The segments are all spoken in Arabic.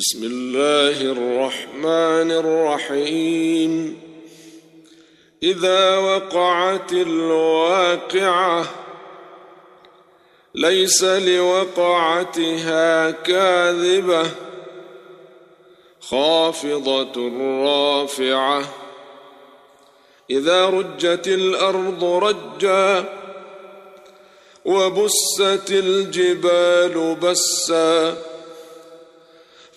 بسم الله الرحمن الرحيم. إذا وقعت الواقعة ليس لوقعتها كاذبة خافضة رافعة. إذا رجت الأرض رجا وبست الجبال بسّا.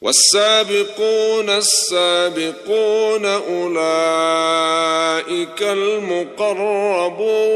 والسابقون السابقون أولئك المقربون.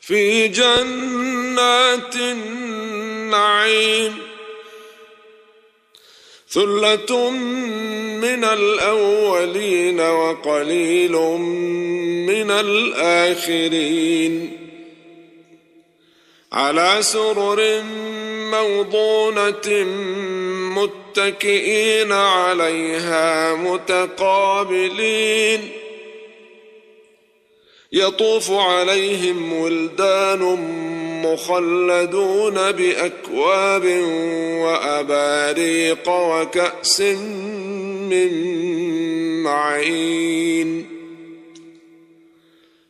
في جنات النعيم ثلة من الأولين وقليل من الآخرين. على سرر موضونة متكئين عليها متقابلين. يطوف عليهم ولدان مخلدون بأكواب وأباريق وكأس من معين.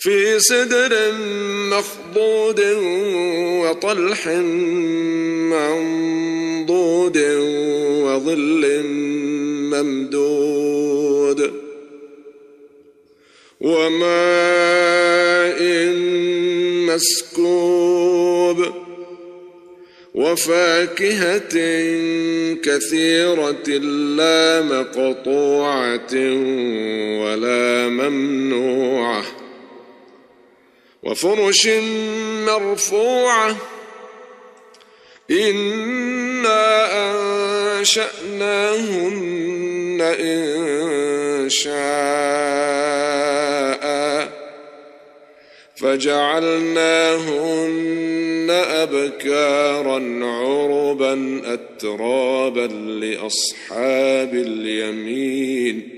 في سدر مخضود وطلح منضود وظل ممدود وماء مسكوب وفاكهة كثيرة لا مقطوعة ولا ممنوعة وفرش مرفوعة. إنا أنشأناهن إن شاء. فجعلناهن أبكارا عربا أترابا لأصحاب اليمين.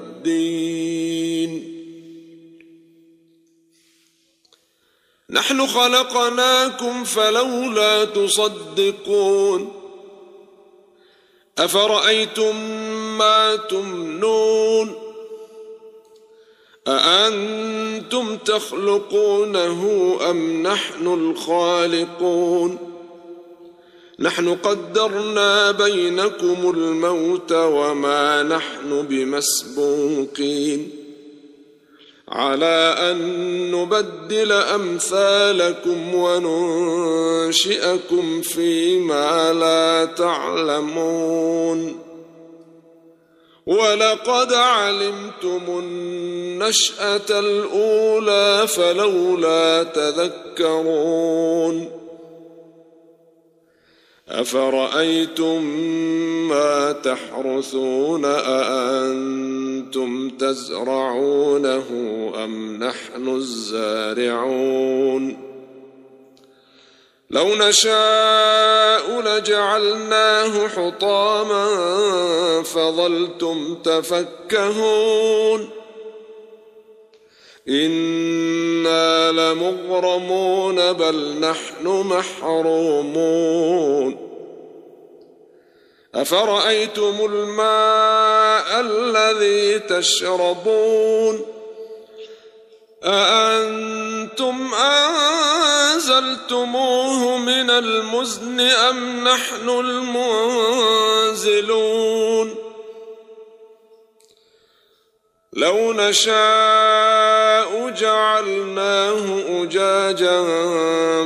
نحن خلقناكم فلولا تصدقون. أفرأيتم ما تمنون؟ أأنتم تخلقونه أم نحن الخالقون؟ نحن قدرنا بينكم الموت وما نحن بمسبوقين. على أن نبدل أمثالكم وننشئكم فيما لا تعلمون. ولقد علمتم النشأة الأولى فلولا تذكرون. أفرأيتم ما تحرثون أأنتم تزرعونه أم نحن الزارعون لو نشاء لجعلناه حطاما فظلتم تفكهون أنا لمغرمون بل نحن محرومون افرايتم الماء الذي تشربون اانتم انزلتموه من المزن ام نحن المنزلون لو نشاء جعلناه أجاجا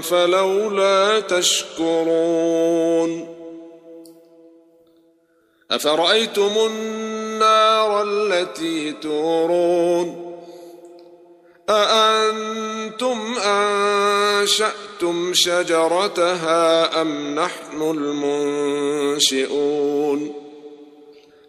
فلولا تشكرون. أفرأيتم النار التي تورون؟ أأنتم أنشأتم شجرتها أم نحن المنشئون؟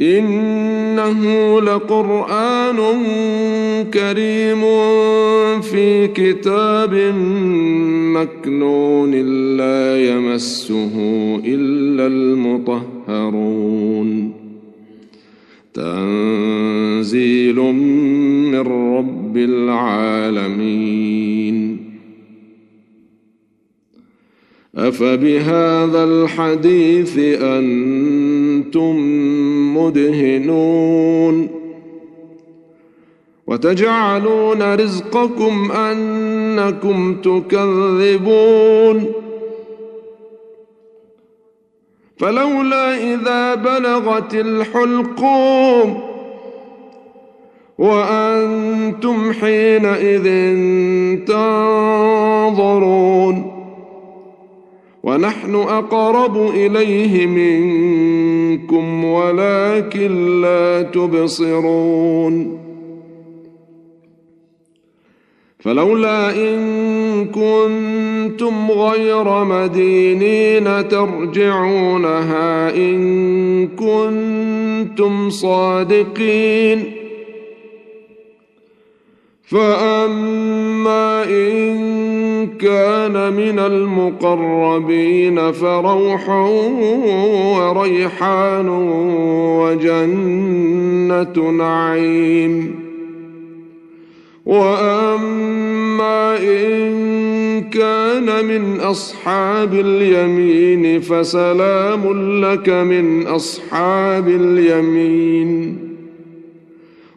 إنه لقرآن كريم في كتاب مكنون لا يمسه إلا المطهرون. تنزيل من رب العالمين. أفبهذا الحديث أنتم مدهنون وتجعلون رزقكم أنكم تكذبون فلولا إذا بلغت الحلقوم وأنتم حينئذ تنظرون ونحن أقرب إليه منكم ولكن لا تبصرون. فلولا إن كنتم غير مدينين ترجعونها إن كنتم صادقين. فأما إن كان من المقربين فروح وريحان وجنة نعيم. وأما إن كان من أصحاب اليمين فسلام لك من أصحاب اليمين.